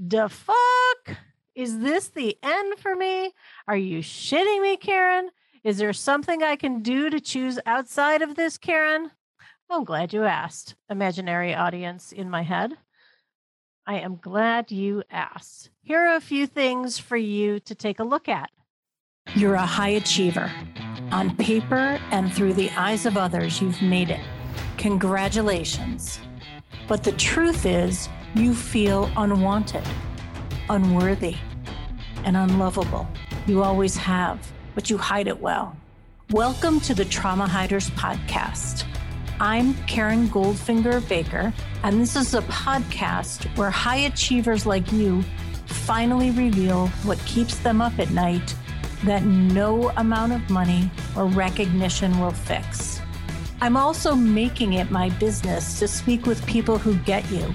The fuck? Is this the end for me? Are you shitting me, Karen? Is there something I can do to choose outside of this, Karen? I'm glad you asked, imaginary audience in my head. I am glad you asked. Here are a few things for you to take a look at. You're a high achiever. On paper and through the eyes of others, you've made it. Congratulations. But the truth is, you feel unwanted, unworthy, and unlovable. You always have, but you hide it well. Welcome to the Trauma Hiders Podcast. I'm Karen Goldfinger Baker, and this is a podcast where high achievers like you finally reveal what keeps them up at night that no amount of money or recognition will fix. I'm also making it my business to speak with people who get you.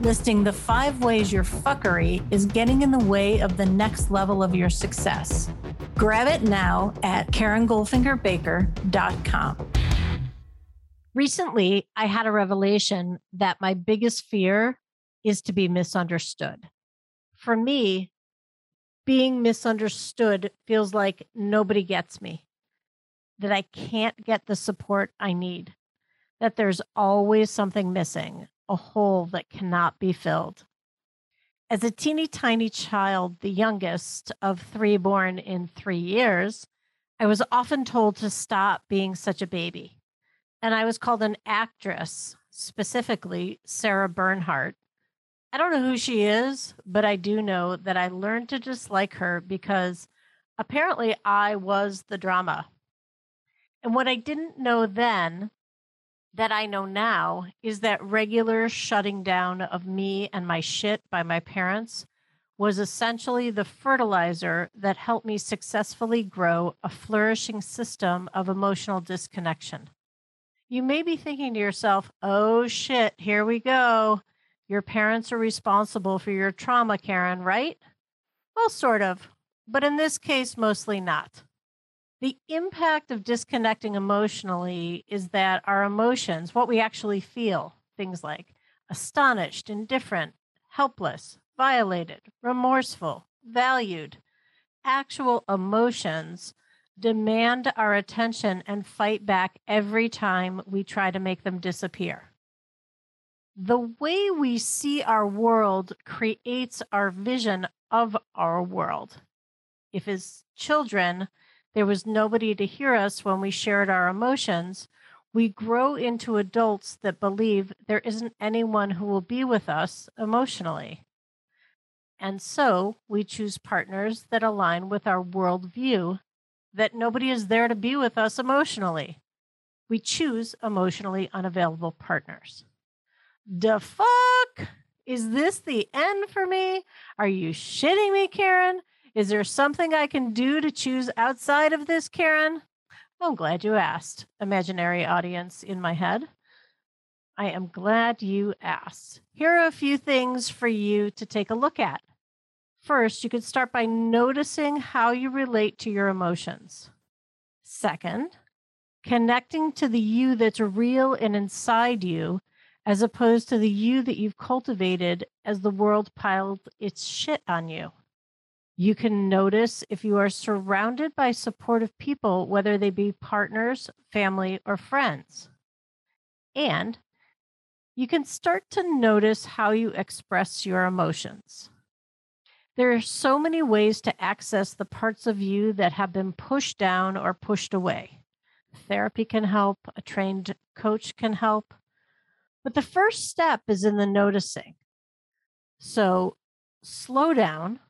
listing the five ways your fuckery is getting in the way of the next level of your success. Grab it now at KarenGoldfingerBaker.com. Recently, I had a revelation that my biggest fear is to be misunderstood. For me, being misunderstood feels like nobody gets me, that I can't get the support I need, that there's always something missing, a hole that cannot be filled. As a teeny tiny child, the youngest of three born in three years, I was often told to stop being such a baby. And I was called an actress, specifically Sarah Bernhardt, I don't know who she is, but I do know that I learned to dislike her because apparently I was the drama. And what I didn't know then that I know now is that regular shutting down of me and my shit by my parents was essentially the fertilizer that helped me successfully grow a flourishing system of emotional disconnection. You may be thinking to yourself, oh shit, here we go. Your parents are responsible for your trauma, Karen, right? Well, sort of, but in this case, mostly not. The impact of disconnecting emotionally is that our emotions, what we actually feel, things like astonished, indifferent, helpless, violated, remorseful, valued, actual emotions demand our attention and fight back every time we try to make them disappear the way we see our world creates our vision of our world. If as children, there was nobody to hear us when we shared our emotions, we grow into adults that believe there isn't anyone who will be with us emotionally. And so we choose partners that align with our worldview that nobody is there to be with us emotionally. We choose emotionally unavailable partners. The fuck? Is this the end for me? Are you shitting me, Karen? Is there something I can do to choose outside of this, Karen? I'm glad you asked, imaginary audience in my head. I am glad you asked. Here are a few things for you to take a look at. First, you could start by noticing how you relate to your emotions. Second, connecting to the you that's real and inside you as opposed to the you that you've cultivated as the world piled its shit on you. You can notice if you are surrounded by supportive people, whether they be partners, family, or friends. And you can start to notice how you express your emotions. There are so many ways to access the parts of you that have been pushed down or pushed away. Therapy can help, a trained coach can help, but the first step is in the noticing. So slow down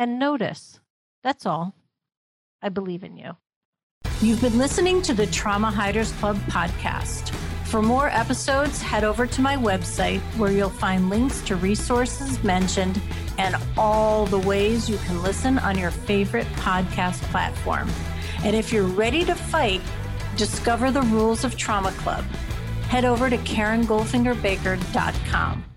and notice. That's all. I believe in you. You've been listening to the Trauma Hiders Club podcast. For more episodes, head over to my website where you'll find links to resources mentioned and all the ways you can listen on your favorite podcast platform. And if you're ready to fight, discover the rules of Trauma Club. Head over to KarenGoldfingerBaker.com.